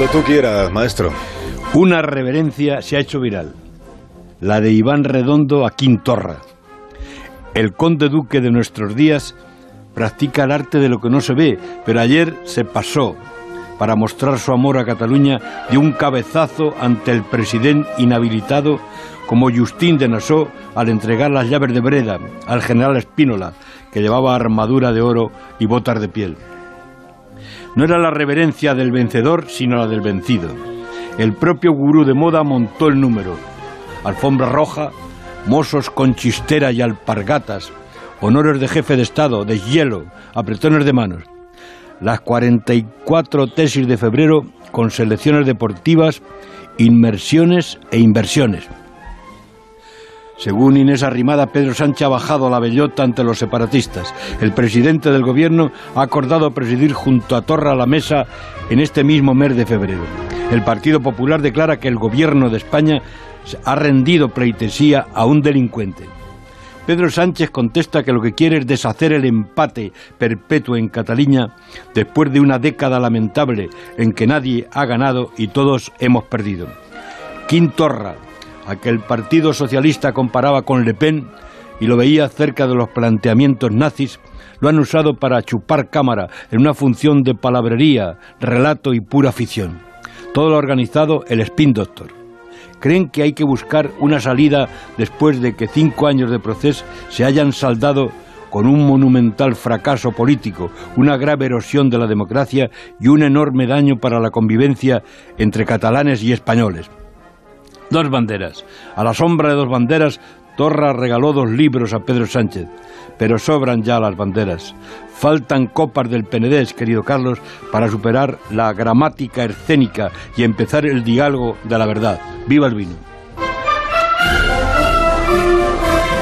Cuando tú quieras, maestro. Una reverencia se ha hecho viral. La de Iván Redondo a Quintorra. El conde duque de nuestros días practica el arte de lo que no se ve, pero ayer se pasó para mostrar su amor a Cataluña de un cabezazo ante el presidente inhabilitado como Justín de Nassau al entregar las llaves de Breda al general Espínola, que llevaba armadura de oro y botas de piel. No era la reverencia del vencedor, sino la del vencido. El propio gurú de moda montó el número. Alfombra roja, mozos con chistera y alpargatas, honores de jefe de Estado, de hielo, apretones de manos. Las 44 tesis de febrero con selecciones deportivas, inmersiones e inversiones. Según Inés Arrimada, Pedro Sánchez ha bajado la bellota ante los separatistas. El presidente del gobierno ha acordado presidir junto a Torra la mesa en este mismo mes de febrero. El Partido Popular declara que el gobierno de España ha rendido pleitesía a un delincuente. Pedro Sánchez contesta que lo que quiere es deshacer el empate perpetuo en Cataluña después de una década lamentable en que nadie ha ganado y todos hemos perdido. Quintorra, a que el Partido Socialista comparaba con Le Pen y lo veía cerca de los planteamientos nazis, lo han usado para chupar cámara en una función de palabrería, relato y pura ficción. Todo lo organizado el Spin Doctor. Creen que hay que buscar una salida después de que cinco años de proceso se hayan saldado con un monumental fracaso político, una grave erosión de la democracia y un enorme daño para la convivencia entre catalanes y españoles. Dos banderas. A la sombra de dos banderas, Torra regaló dos libros a Pedro Sánchez. Pero sobran ya las banderas. Faltan copas del Penedés, querido Carlos, para superar la gramática escénica y empezar el diálogo de la verdad. ¡Viva el vino!